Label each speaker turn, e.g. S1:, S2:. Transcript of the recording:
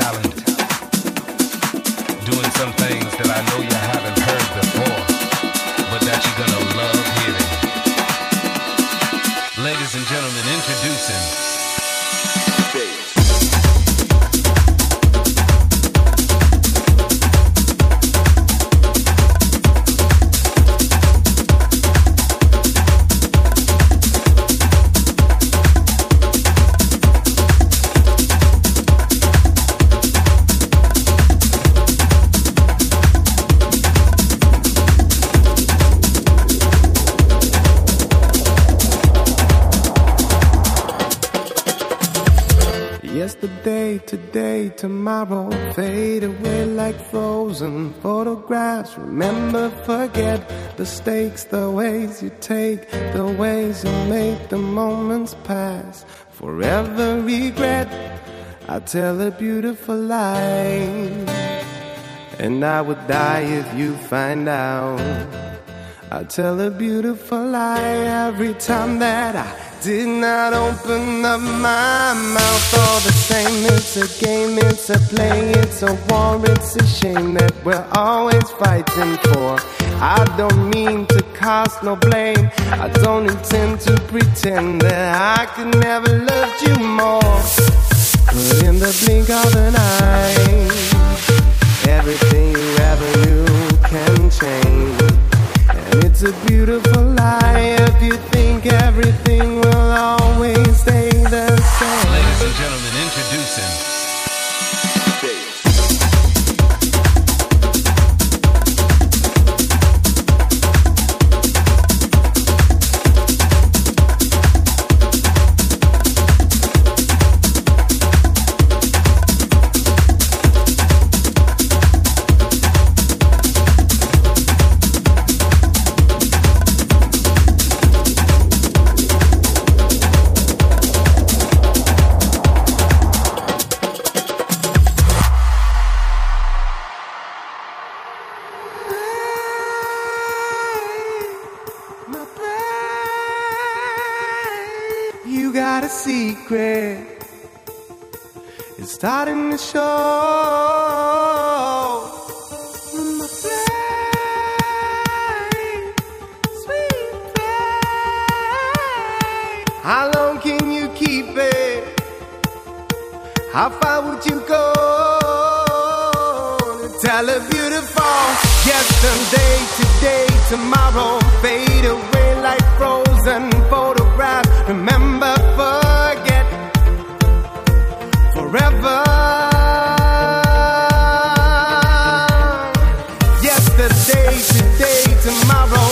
S1: talent. Doing some things that I
S2: today, tomorrow fade away like frozen photographs. Remember, forget the stakes, the ways you take, the ways you make the moments pass. Forever regret, I tell a beautiful lie. And I would die if you find out. I tell a beautiful lie every time that I did not open up my mouth all the same. It's a game, it's a play, it's a war, it's a shame that we're always fighting for. I don't mean to cast no blame, I don't intend to pretend that I could never love you more. But in the blink of an eye, everything you ever knew can change. And it's a beautiful lie if you think everything starting to show. Pain, sweet pain. How long can you keep it? How far would you go to tell a beautiful yesterday, today, tomorrow fade away like frozen Yesterday, today, tomorrow